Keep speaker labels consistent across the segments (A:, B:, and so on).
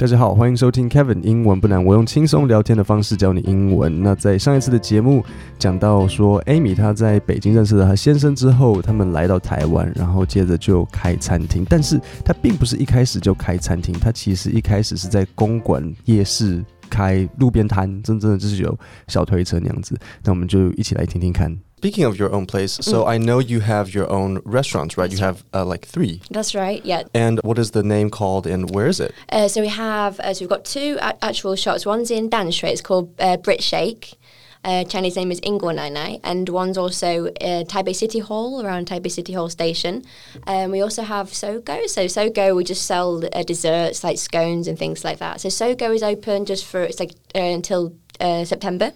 A: 大家好，欢迎收听 Kevin 英文不难，我用轻松聊天的方式教你英文。那在上一次的节目讲到说，Amy 她在北京认识了她先生之后，他们来到台湾，然后接着就开餐厅。但是她并不是一开始就开餐厅，她其实一开始是在公馆夜市开路边摊，真正的就是有小推车那样子。那我们就一起来听听看。
B: Speaking of your own place, so I know you have your own restaurants, right? You have uh, like three.
C: That's right. Yeah.
B: And what is the name called, and where is it?
C: Uh, so we have uh, so we've got two a- actual shops. One's in Danshui. It's called uh, Brit Shake. Uh, Chinese name is Ingwa Nai Nai, and one's also uh, Taipei City Hall around Taipei City Hall station. Um, we also have Sogo. So Sogo, we just sell uh, desserts like scones and things like that. So Sogo is open just for it's like uh, until uh, September,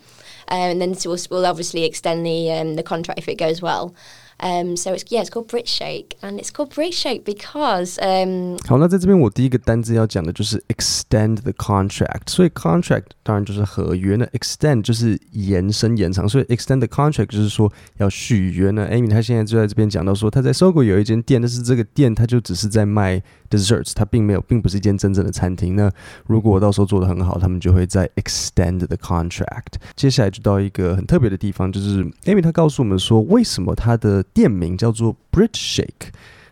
C: um, and then we'll, we'll obviously extend the um, the contract if it goes well. Um, so it's yeah, it's called Brit Shake, and it's called Brit Shake because um,
A: 好，那在这边我第一个单字要讲的就是 extend the contract，所以 contract 当然就是合约，那 extend 就是延伸延长，所以 extend the contract 就是说要续约呢。Amy 她现在就在这边讲到说，她在搜狗有一间店，但是这个店它就只是在卖 desserts，它并没有，并不是一间真正的餐厅。那如果我到时候做的很好，他们就会再 extend the contract。接下来就到一个很特别的地方，就是 Amy 她告诉我们说，为什么她的店名叫做 Brit Shake。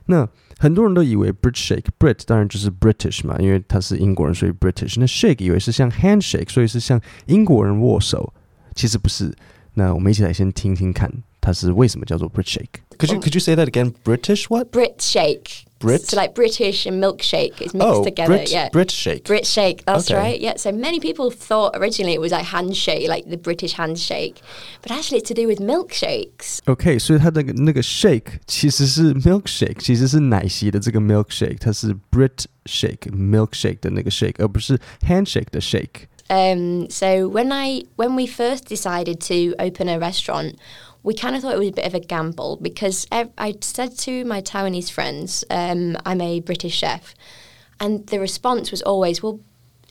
A: 那很多人都以为 Brit Shake，Brit 当然就是 British 嘛，因为他是英国人，所以 British。那 Shake 以为是像 handshake，所以是像英国人握手，其实不是。那我们一起来先听听看，它是为什么叫做 Brit Shake。
B: Could you could you say that again? British what?
C: Brit Shake.
B: Brit?
C: So like British and milkshake is mixed
B: Oh,
C: together.
B: Brit,
C: yeah.
B: Brit shake.
C: Brit shake, that's
B: Okay.
C: right. Yeah. So many people thought originally it was like handshake, like the British handshake, but actually it's to do with milkshakes.
A: OK，所以它的那个 shake 其实是 milkshake，其实是奶昔的这个 milkshake，它是 Brit shake milkshake 的那个 shake，而不是 handshake 的 shake。
C: Um, so when I when we first decided to open a restaurant, we kind of thought it was a bit of a gamble because ev- I said to my Taiwanese friends, um, "I'm a British chef," and the response was always, "Well."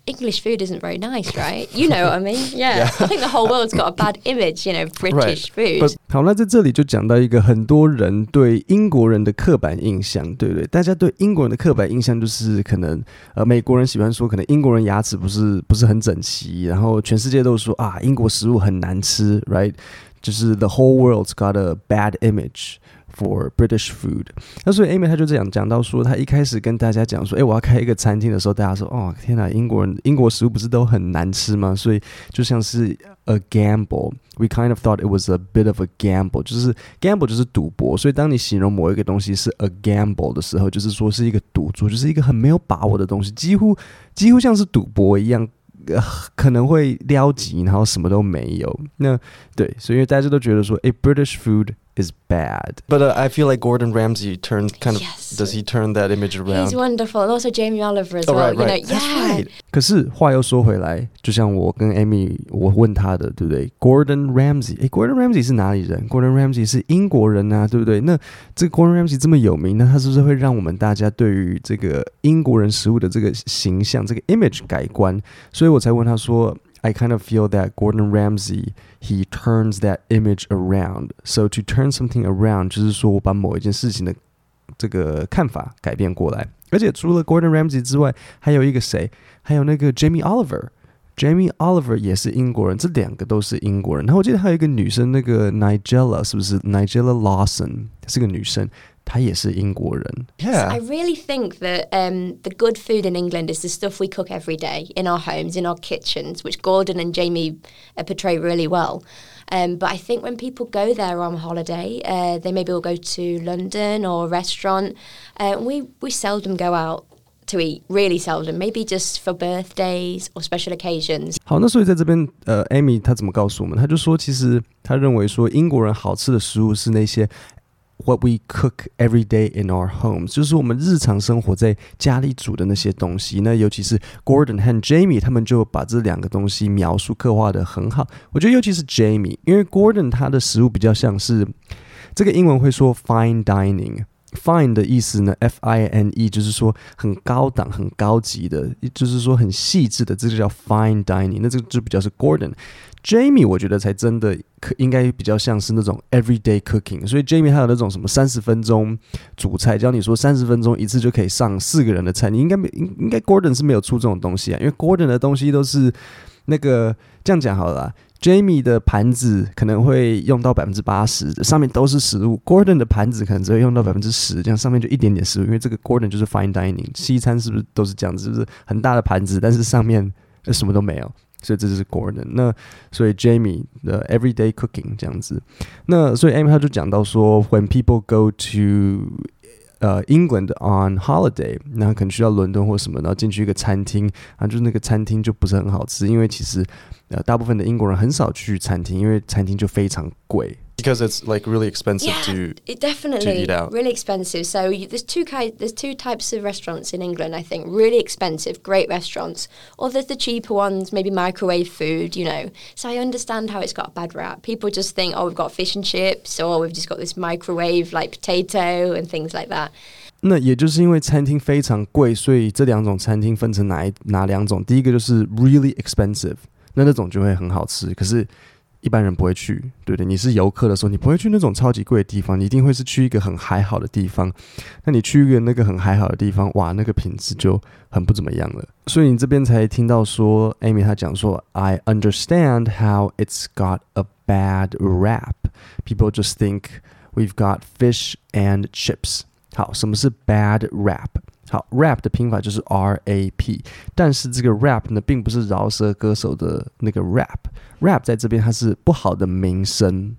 C: English food isn't very nice, right? You know what I mean? Yeah. I think the whole world's got a bad image, you know, of British food.
A: But- 好，那在这里就讲到一个很多人对英国人的刻板印象，对不对？大家对英国人的刻板印象就是可能呃，美国人喜欢说可能英国人牙齿不是不是很整齐，然后全世界都说啊，英国食物很难吃，right？ 就是 the whole world's got a bad image。For British food，那所以 Amy 她就这样讲到说，她一开始跟大家讲说，哎，我要开一个餐厅的时候，大家说，哦，天哪，英国人英国食物不是都很难吃吗？所以就像是 a gamble。We kind of thought it was a bit of a gamble，就是 gamble 就是赌博，所以当你形容某一个东西是 a gamble 的时候，就是说是一个赌注，就是一个很没有把握的东西，几乎几乎像是赌博一样。呃，可能会撩急，然后什么都没有。那对，所以大家都觉得说，哎，British food is bad。
B: But uh, I feel like Gordon Ramsay turned kind of.
C: Yes.
B: Does he turn that image
C: He's
B: around?
C: wonderful. And also Jamie Oliver as
B: Oh,
C: well.
B: right,
C: You know,
B: right. That's
C: yeah.
B: right.
A: 可是话又说回来，就像我跟 Amy，我问他的，对不对？Gordon Ramsay，诶 g o r d o n Ramsay 是哪里人？Gordon Ramsay 是英国人啊，对不对？那这个 Gordon Ramsay 这么有名，那他是不是会让我们大家对于这个英国人食物的这个形象、这个 image 改观？所以我才问他说 ，I kind of feel that Gordon Ramsay he turns that image around. So to turn something around，就是说我把某一件事情的这个看法改变过来。而且除了 Gordon Ramsay 之外，还有一个谁？还有那个 Jamie Oliver。Jamie Oliver 也是英国人，这两个都是英国人。然后我记得还有一个女生，那个 Nigella 是不是 Nigella Lawson 是个女生， 她也是英国人。
B: Yeah.
C: I really think that um, the good food in England is the stuff we cook every day in our homes, in our kitchens, which Gordon and Jamie uh, portray really well. Um, but I think when people go there on holiday, uh, they maybe will go to London or a restaurant. Uh, we we seldom go out to eat, really seldom. Maybe just for birthdays or special occasions.
A: 好，那所以在这边，呃，Amy 她怎么告诉我们？她就说，其实她认为说，英国人好吃的食物是那些 what we cook every day in our homes，就是我们日常生活在家里煮的那些东西。那尤其是 Gordon 和 Jamie 他们就把这两个东西描述刻画的很好。我觉得尤其是 Jamie，因为 Gordon 他的食物比较像是这个英文会说 fine dining。Fine 的意思呢，F I N E 就是说很高档、很高级的，就是说很细致的，这个叫 fine dining。那这个就比较是 Gordon。Jamie 我觉得才真的可应该比较像是那种 everyday cooking，所以 Jamie 还有那种什么三十分钟煮菜，教你说三十分钟一次就可以上四个人的菜，你应该没应该 Gordon 是没有出这种东西啊，因为 Gordon 的东西都是那个这样讲好了。Jamie 的盘子可能会用到百分之八十，上面都是食物。Gordon 的盘子可能只会用到百分之十，这样上面就一点点食物。因为这个 Gordon 就是 fine dining，西餐是不是都是这样子？就是很大的盘子，但是上面什么都没有。所以这就是 Gordon。那所以 Jamie 的 everyday cooking 这样子。那所以 Amy 他就讲到说，When people go to 呃，England on holiday，那可能去到伦敦或什么，然后进去一个餐厅，啊，就是那个餐厅就不是很好吃，因为其实呃，大部分的英国人很少去餐厅，因为餐厅就非常贵。
B: because it's like really expensive
C: Yeah,
B: to
C: it definitely
B: to eat out.
C: really expensive. So you, there's two ki- there's two types of restaurants in England. I think really expensive, great restaurants, or there's the cheaper ones, maybe microwave food. You know, so I understand how it's got a bad rap. People just think, oh, we've got fish and chips, or we've just got this microwave like potato and things like that.
A: 那也就是因为餐厅非常贵，所以这两种餐厅分成哪一哪两种？第一个就是 really expensive，那那种就会很好吃，可是 一般人不会去，对不对？你是游客的时候，你不会去那种超级贵的地方，你一定会是去一个很还好的地方。那你去一个那个很还好的地方，哇，那个品质就很不怎么样了。所以你这边才听到说，Amy 她讲说，I understand how it's got a bad rap. People just think we've got fish and chips. 好，什么是 bad rap？好，rap 的拼法就是 R A P，但是这个 rap 呢，并不是饶舌歌手的那个 rap，rap 在这边它是不好的名声，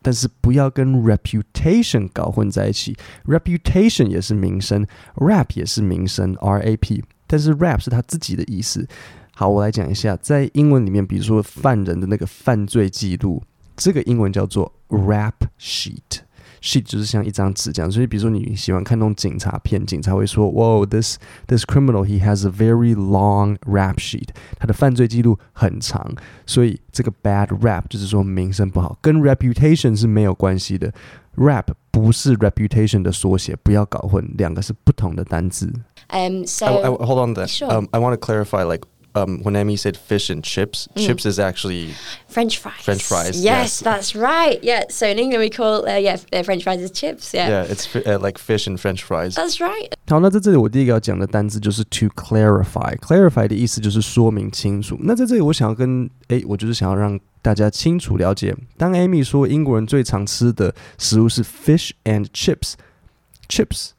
A: 但是不要跟 reputation 搞混在一起，reputation 也是名声，rap 也是名声，R A P，但是 rap 是他自己的意思。好，我来讲一下，在英文里面，比如说犯人的那个犯罪记录，这个英文叫做 rap sheet。Sheet 就是像一张纸这样，所以比如说你喜欢看那种警察片，警察会说，Wow, this this criminal he has a very long rap sheet，他的犯罪记录很长，所以这个 bad rap 就是说名声不好，跟 reputation 是没有关系的，rap 不是 reputation 的缩写，不要搞混，两个是不同的单字。
C: Um, so
B: I, I- hold on then.
C: Sure.
B: Um, I want to clarify like um, when Amy said fish and chips, chips is actually
C: French fries.
B: French fries,
C: Yes,
B: yes.
C: that's right. Yeah. So in England we call uh, yeah uh, French fries as chips. Yeah.
B: yeah, it's fi- uh, like fish and French fries.
C: That's right.
A: 好，那在这里我第一个要讲的单字就是 to clarify。clarify 的意思就是说明清楚。那在这里我想要跟诶，我就是想要让大家清楚了解，当 Amy 说英国人最常吃的食物是 fish and chips，chips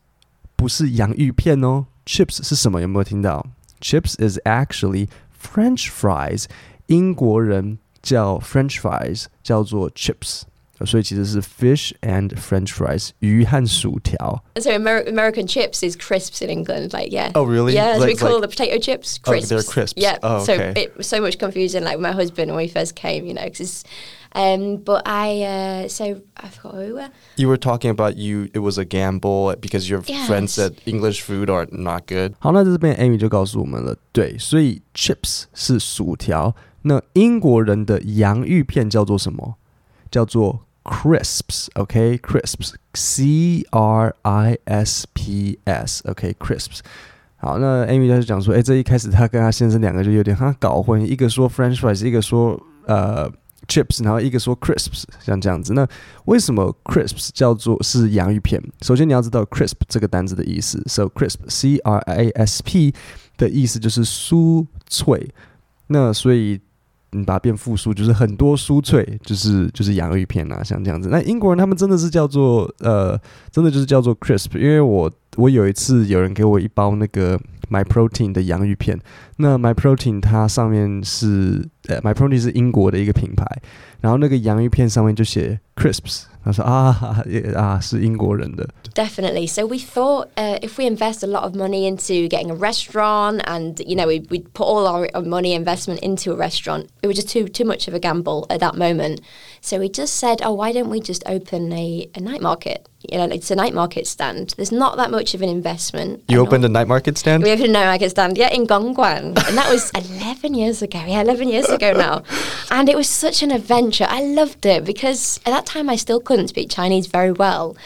A: 不是洋芋片哦，chips 是什么？有没有听到 ？chips is actually French fries。英国人叫 French fries 叫做 chips，所以其实是 fish and French fries，鱼和薯条。
C: So Amer- American chips is crisps in England. Like yeah.
B: Oh, really?
C: Yeah. so we
B: Like-
C: call
B: like-
C: the potato chips
B: Oh,
C: crisps.
B: they're crisps.
C: Yeah.
B: Oh,
C: So
B: okay.
C: it was so much confusion. Like with my husband when we first came, you know, because. Um, but I uh, so I forgot who we were.
B: You were talking about you. It was a gamble because your
C: Yes.
B: friends said English food are not good.
A: 好，那这边 Amy 就告诉我们了，对，所以 chips 是薯条，那英国人的洋芋片叫做什么？叫做 crisps，OK，crisps，C R I S P S，OK，crisps。好，那 Amy 她就讲说，哎，这一开始她跟她先生两个就有点哈搞混，一个说 French fries，一个说呃 chips，然后一个说 crisps，像这样子。那为什么 crisps 叫做是洋芋片？首先你要知道 crisp 这个单词的意思，so crisp C R I S P 的意思就是酥脆。那所以你把它变复数，就是很多酥脆，就是就是洋芋片啊，像这样子。那英国人他们真的是叫做呃，真的就是叫做 crisp，因为我我有一次有人给我一包那个 My Protein 的洋芋片，那 My Protein 它上面是呃 My Protein 是英国的一个品牌，然后那个洋芋片上面就写 crisps，他说啊也啊是英国人的，
C: Definitely. So we thought uh, if we invest a lot of money into getting a restaurant, and you know we we put all our, our money investment into a restaurant, it was just too too much of a gamble at that moment. So we just said, oh, why don't we just open a, a night market? You know, it's a night market stand. There's not that much of an investment.
B: You
C: and
B: opened a night market stand.
C: we opened a night market stand, yeah, in Gongguan, and that was 11 years ago. Yeah, 11 years ago now, and it was such an adventure. I loved it because at that time I still couldn't speak Chinese very well.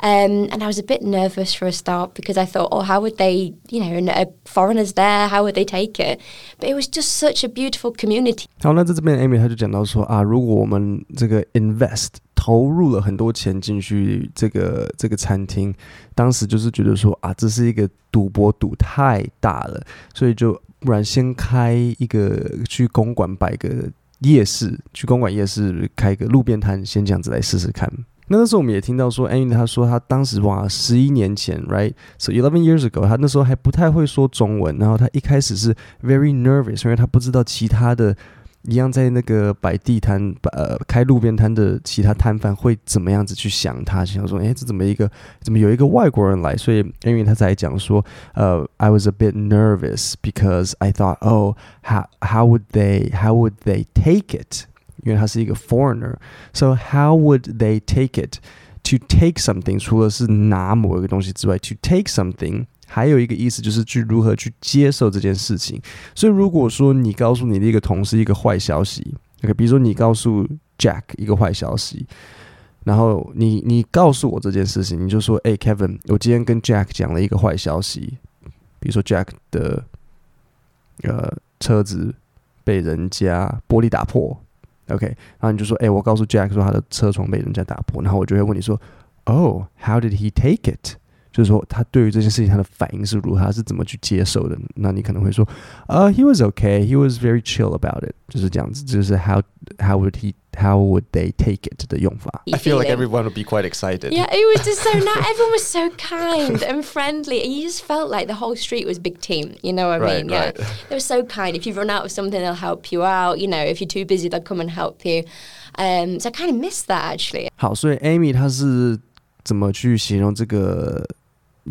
C: Um, and I was a bit nervous for a start because I thought, oh, how would they, you know, and, uh, foreigners there, how would they take it? But it was just such a beautiful community.
A: 好，那在这边 Amy 她就讲到说啊，如果我们这个 invest 投入了很多钱进去这个这个餐厅，当时就是觉得说啊，这是一个赌博赌太大了，所以就不然先开一个去公馆摆个 夜市，去公馆夜市开个路边摊，先这样子来试试看。那那时候我们也听到说，Amy 她说她当时哇，十一年前，right，so eleven years ago，她那时候还不太会说中文，然后她一开始是 very nervous，因为她不知道其他的。一样在那个摆地摊、呃开路边摊的其他摊贩会怎么样子去想他？想说，哎，这怎么一个怎么有一个外国人来？所以因为他才讲说，呃，I was a bit nervous because I thought, oh, how how would they how would they take it？因为他是一个 foreigner，so how would they take it to take something？除了是拿某一个东西之外，to take something。 还有一个意思就是去如何去接受这件事情。所以如果说你告诉你的一个同事一个坏消息，OK，比如说你告诉 Jack 一个坏消息，然后你你告诉我这件事情，你就说，哎，Kevin，我今天跟 Jack 讲了一个坏消息，比如说 Jack 的呃车子被人家玻璃打破，OK，然后你就说，哎，我告诉 Jack 说他的车窗被人家打破，然后我就会问你说，Oh，how did he take it？就是说，他对于这件事情他的反应是如何，他是怎么去接受的？那你可能会说，呃、uh,，he was okay, he was very chill about it，就是这样子，就是 how how would he how would they take it 的用法。
B: I feel like everyone would be quite excited.
C: Yeah, it was just so nice. Everyone was so kind and friendly, and you just felt like the whole street was a big team. You know what I
B: Right,
C: mean? Yeah,
B: right.
C: they were so kind. If you run out of something, they'll help you out. You know, if you're too busy, they'll come and help you. Um, so I kind of missed that actually.
A: 好，所以 Amy 她是怎么去形容这个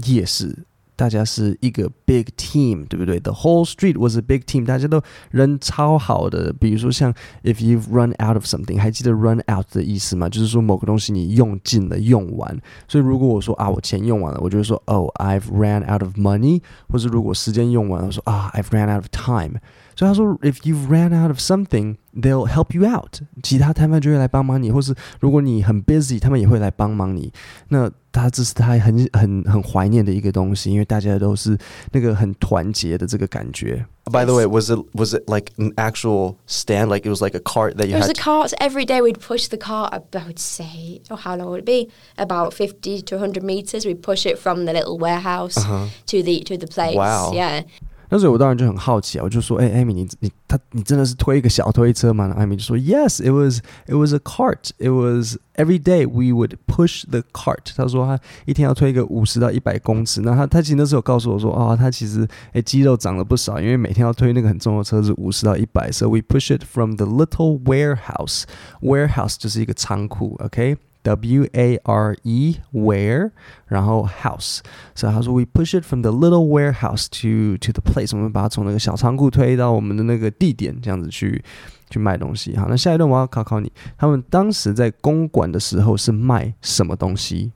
A: 也是？大家是一个 big team，对不对？The whole street was a big team，大家都人超好的。比如说像 if you've run out of something，还记得 run out 的意思吗？就是说某个东西你用尽了、用完。所以如果我说啊，我钱用完了，我就会说 Oh, I've ran out of money。或者如果时间用完了，我说啊，I've ran out of time。所以他说，if you've ran out of something。They'll help you out，其他摊贩就会来帮忙你，或是如果你很 busy，他们也会来帮忙你。那他这是他很很很怀念的一个东西，因为大家都是那个很团结的这个感觉。
B: By the way, was it was it like an actual stand? Like it was like a cart that you
C: There was
B: had.
C: the carts every day. We'd push the cart. I would say, oh, how long would it be? About fifty to hundred meters. We'd push it from the little warehouse to the to the place.
B: Wow.
C: Yeah.
A: 那时候我当然就很好奇啊，我就说，哎、艾米，你你他你真的是推一个小推车吗？然后艾米就说，Yes, it was it was a cart. It was every day we would push the cart. 他说他一天要推一个五十到一百公尺。那他他其实那时候有告诉我说，哦，他其实哎肌肉长了不少，因为每天要推那个很重的车子五十到一百。So we push it from the little warehouse. Warehouse 就是一个仓库，OK。 W A R E where，然后 house，所以他说 we push it from the little warehouse to to the place，我们把它从那个小仓库推到我们的那个地点，这样子去去卖东西。好，那下一段我要考考你，他们当时在公馆的时候是卖什么东西？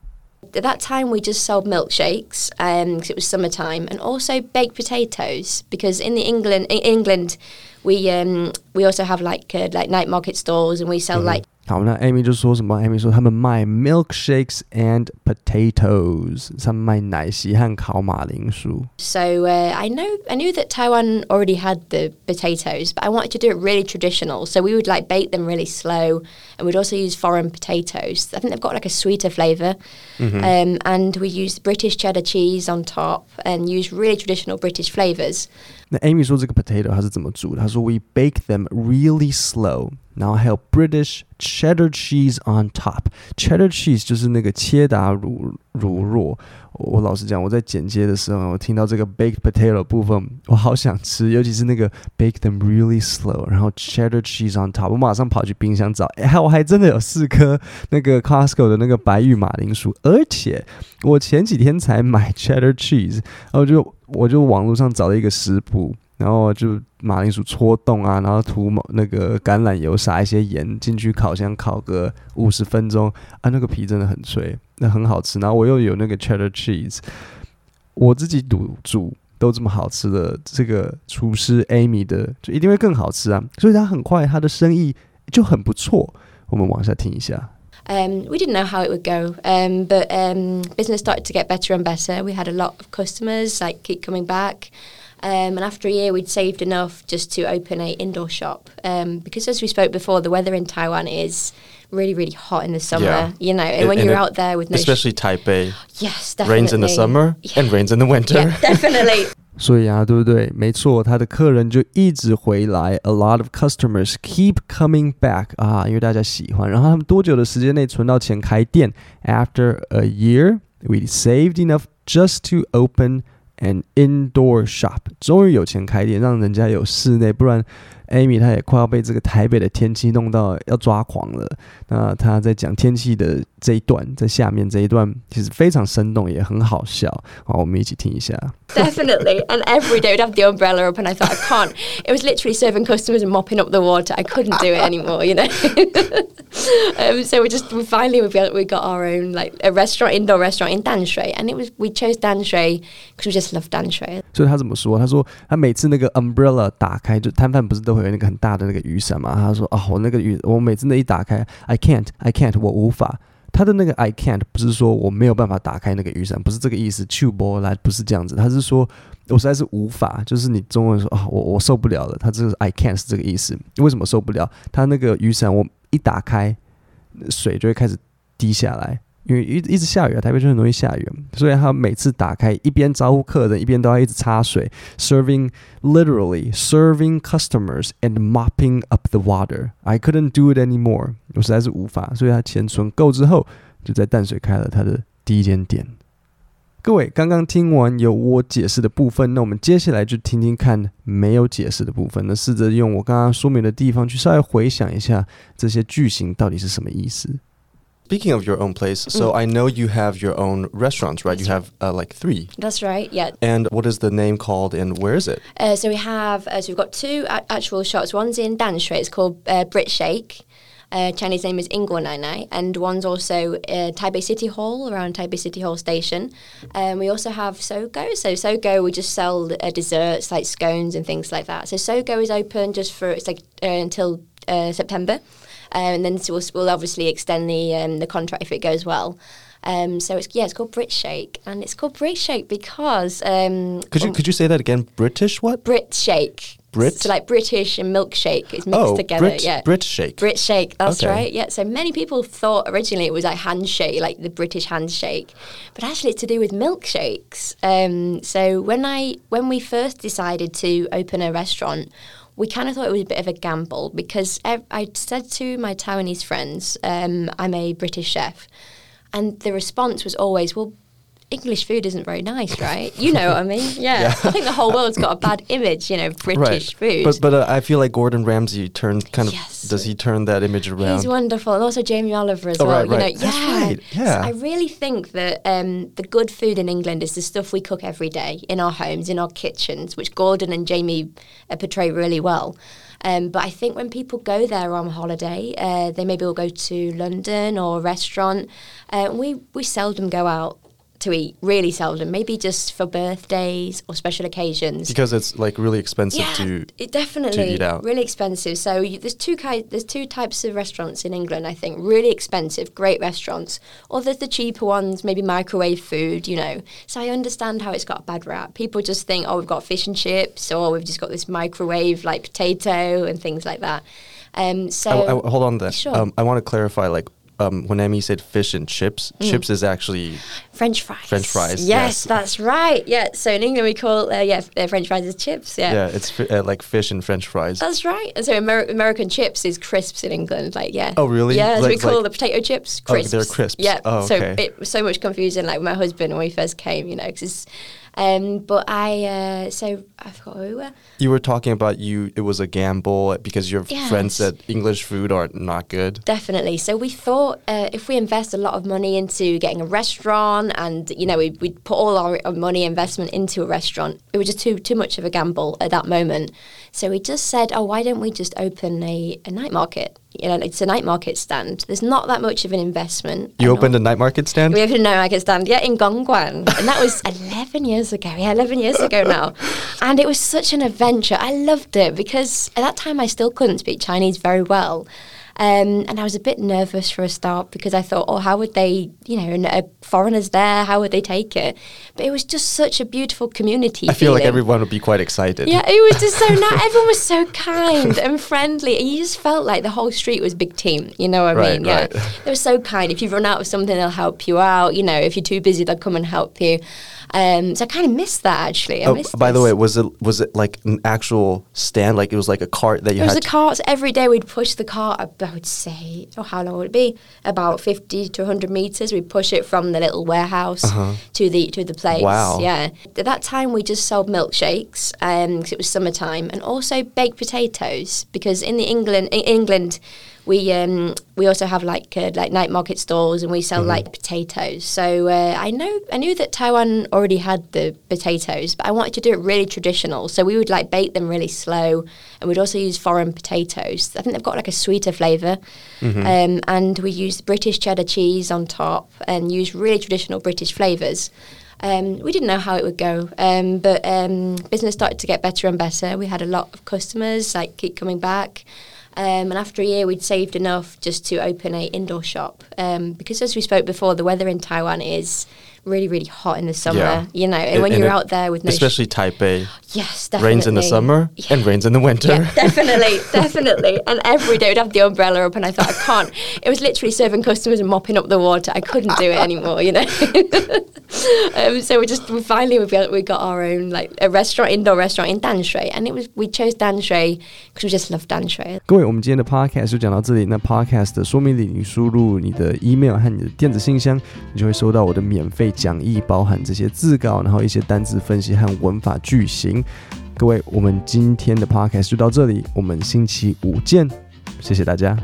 C: At that time, we just sold milkshakes because it was summertime, and also baked potatoes. Because in the England, in England, we um, we also have like uh, like night market stalls, and we sell like
A: 好，那 Amy 就说什么？Amy 说他们卖 milkshakes and potatoes，他们卖奶昔和烤马铃薯。
C: So uh, I know I knew that Taiwan already had the potatoes, but I wanted to do it really traditional. So we would like bake them really slow, and we'd also use foreign potatoes. I think they've got like a sweeter flavor, um, and we used British cheddar cheese on top, and use really traditional British flavors.
A: 那 Amy 说这个 potato 它是怎么煮的？她说 We bake them really slow， 然后还有 British cheddar cheese on top。cheddar cheese 就是那个切达乳乳酪。我老实讲，我在剪接的时候，我听到这个 baked potato 部分，我好想吃，尤其是那个 bake them really slow，然后 cheddar cheese on top，我马上跑去冰箱找，哎，我还真的有四颗那个 Costco 的那个白玉马铃薯，而且我前几天才买 cheddar cheese，然后就我就网络上找了一个食谱，然后就马铃薯戳洞啊，然后涂某那个橄榄油，撒一些盐进去烤箱烤个五十分钟啊，那个皮真的很脆，那很好吃。然后我又有那个 cheddar cheese，我自己煮煮都这么好吃的，这个厨师 Amy 的就一定会更好吃啊，所以他很快他的生意就很不错。我们往下听一下。
C: Um, we didn't know how it would go, um, but um, business started to get better and better. We had a lot of customers, like keep coming back. Um, and after a year, we'd saved enough just to open a indoor shop um, because, as we spoke before, the weather in Taiwan is really, really hot in the summer.
B: Yeah.
C: You know, and
B: And-
C: when
B: and
C: you're
B: it-
C: out there with no, sh-
B: Especially Taipei.
C: yes, definitely
B: Rains in the summer and rains in the winter.
C: Yeah, definitely.
A: 所以啊，对不对？没错，他的客人就一直回来，a lot of customers keep coming back 啊，因为大家喜欢。然后他们多久的时间内存到钱开店？After a year, we saved enough just to open an indoor shop。终于有钱开店，让人家有室内，不然 Amy 她也快要被这个台北的天气弄到要抓狂了。那她在讲天气的这一段，在下面这一段其实非常生动，也很好笑。好，我们一起听一下。
C: Definitely. And every day we'd have the umbrella up, and I thought, I can't. It was literally serving customers and mopping up the water. I couldn't do it anymore, you know. um, so we just we finally we got, we got our own like a restaurant, indoor restaurant in Danshui, and it was we chose Danshui because we just love Danshui.
A: 所以他怎么说？他说他每次那个 umbrella 打开，就摊贩不是都会 有那个很大的那个雨伞嘛？他说啊，我那个雨，我每次那一打开，I can't, I can't，我无法。他的那个 I can't 不是说我没有办法打开那个雨伞，不是这个意思。去波来不是这样子，他是说我实在是无法，就是你中文说啊，我我受不了了。他这个 I can't 是这个意思。为什么受不了？他那个雨伞我一打开，水就会开始滴下来。因为一一直下雨啊，台北就很容易下雨，所以他每次打开，一边招呼客人，一边都要一直擦水，serving literally serving customers and mopping up the water. I couldn't do it anymore，我实在是无法，所以他钱存够之后，就在淡水开了他的第一间店。各位刚刚听完有我解释的部分，那我们接下来就听听看没有解释的部分。那试着用我刚刚说明的地方去稍微回想一下这些句型到底是什么意思。
B: Speaking of your own place, so I know you have your own restaurants, right? You have uh, like three.
C: That's right. Yeah.
B: And what is the name called and where is it?
C: Uh, so we have uh, so we've got two a- actual shops. One's in Danshui. It's called uh, Brit Shake. Uh, Chinese name is Ingor Nai Nai, and one's also uh, Taipei City Hall around Taipei City Hall station. Um, we also have Sogo. So Sogo, we just sell uh, desserts like scones and things like that. So Sogo is open just for it's like uh, until uh, September, and then we'll, we'll obviously extend the um, the contract if it goes well. Um, so it's yeah, it's called Brit Shake, and it's called Brit Shake because um,
B: Could you could you say that again? British what?
C: Brit shake.
B: Brit?
C: So like British and milkshake is mixed
B: oh,
C: together.
B: Brit,
C: yeah.
B: Brit shake.
C: Brit shake, that's
B: Okay.
C: right. Yeah. So many people thought originally it was like handshake, like the British handshake, but actually it's to do with milkshakes. Um, so when I when we first decided to open a restaurant, we kind of thought it was a bit of a gamble because I said to my Taiwanese friends, um, "I'm a British chef," and the response was always, "Well." English food isn't very nice, right? You know what I mean? Yeah. I think the whole world's got a bad image, you know, British food.
B: But but uh, I feel like Gordon Ramsay turned kind of
C: Yes.
B: does he turn that image around?
C: He's wonderful, and also Jamie Oliver as
B: Oh,
C: well.
B: right,
C: you
B: right.
C: know,
B: That's
C: yeah.
B: right,
C: So
B: yeah.
C: I really think that um, the good food in England is the stuff we cook every day in our homes, in our kitchens, which Gordon and Jamie uh, portray really well. Um, but I think when people go there on holiday, uh, they maybe will go to London or a restaurant. Uh, we we seldom go out to eat, really seldom. Maybe just for birthdays or special occasions.
B: because it's like really expensive
C: Yeah,
B: to
C: it definitely to
B: eat out.
C: really expensive. So you, there's two ki- there's two types of restaurants in England. I think really expensive, great restaurants, or there's the cheaper ones, maybe microwave food. You know, so I understand how it's got a bad rap. People just think, oh, we've got fish and chips, or we've just got this microwave like potato and things like that. Um, so
B: I, I- hold on that.
C: Sure.
B: Um, I want to clarify like um, when Amy said fish and chips,
C: Mm.
B: chips is actually
C: French fries.
B: French fries,
C: Yes,
B: yes.
C: that's right. Yeah. So in England we call uh, yeah uh, French fries as chips.
B: yeah, Yeah, it's fi- uh, like fish and French fries.
C: That's right. And so Amer- American chips is crisps in England. Like, yeah.
B: Oh, really?
C: Yeah, so
B: Like-
C: we call
B: like-
C: the potato chips
B: Oh,
C: crisps.
B: they're crisps.
C: Yeah.
B: Oh,
C: So it was so much confusion. Like my husband when we first came, you know, because. Um, but I uh, so I forgot who we were.
B: you were talking about you. It was a gamble because your
C: Yes.
B: friend said English food are not good.
C: Definitely. So we thought uh, if we invest a lot of money into getting a restaurant, and you know, we we put all our, our money investment into a restaurant, it was just too too much of a gamble at that moment. So we just said, oh, why don't we just open a, a night market? You know, it's a night market stand. There's not that much of an investment.
B: You opened a night market stand.
C: we opened a night market stand, yeah, in Gongguan, and that was 11 years ago. Yeah, 11 years ago now, and it was such an adventure. I loved it because at that time I still couldn't speak Chinese very well. Um, and I was a bit nervous for a start because I thought, oh, how would they, you know, and, uh, foreigners there, how would they take it? But it was just such a beautiful community.
B: I feel like everyone would be quite excited.
C: Yeah, it was just so nice. Everyone was so kind and friendly, and you just felt like the whole street was a big team. You know what I
B: Right,
C: mean? Yeah,
B: right.
C: they were so kind. If you run out of something, they'll help you out. You know, if you're too busy, they'll come and help you. Um, so I kind of missed that actually. I
B: Oh, by the way, was it was it like an actual stand? Like it was like a cart that you
C: was
B: had.
C: the carts every day. We'd push the cart. I would say, oh, how long would it be? About fifty to hundred meters. We'd push it from the little warehouse to the to the place.
B: Uh-huh. Wow.
C: Yeah. At that time, we just sold milkshakes because it was summertime, and also baked potatoes because in the England in England. We um, we also have like uh, like night market stalls and we sell like potatoes. So uh, I know I knew that Taiwan already had the potatoes, but I wanted to do it really traditional. So we would like bake them really slow, and we'd also use foreign potatoes. I think they've got like a sweeter flavor, um, and we use British cheddar cheese on top and use really traditional British flavors. Um, we didn't know how it would go, um, but um, business started to get better and better. We had a lot of customers like keep coming back. Um, and after a year, we'd saved enough just to open a indoor shop. Um, because, as we spoke before, the weather in Taiwan is really, really hot in the summer.
B: Yeah.
C: You know, and
B: And-
C: when
B: and
C: you're
B: it-
C: out there with no, sh-
B: especially Taipei,
C: yes, definitely
B: rains in the summer
C: Yeah.
B: and rains in the winter.
C: Yeah, definitely, definitely. And every day we'd have the umbrella up, and I thought I can't. It was literally serving customers and mopping up the water. I couldn't do it anymore, you know. um, so we just we finally we got, we got our own like a restaurant, indoor restaurant in Danshui, and it was we chose Danshui because we just love Danshui.
A: 各位，我们今天的 podcast 就讲到这里。那 podcast 的说明里，你输入你的 email 和你的电子信箱，你就会收到我的免费 讲义，包含这些字稿，然后一些单字分析和文法句型。各位，我们今天的 podcast 就到这里，我们星期五见，谢谢大家。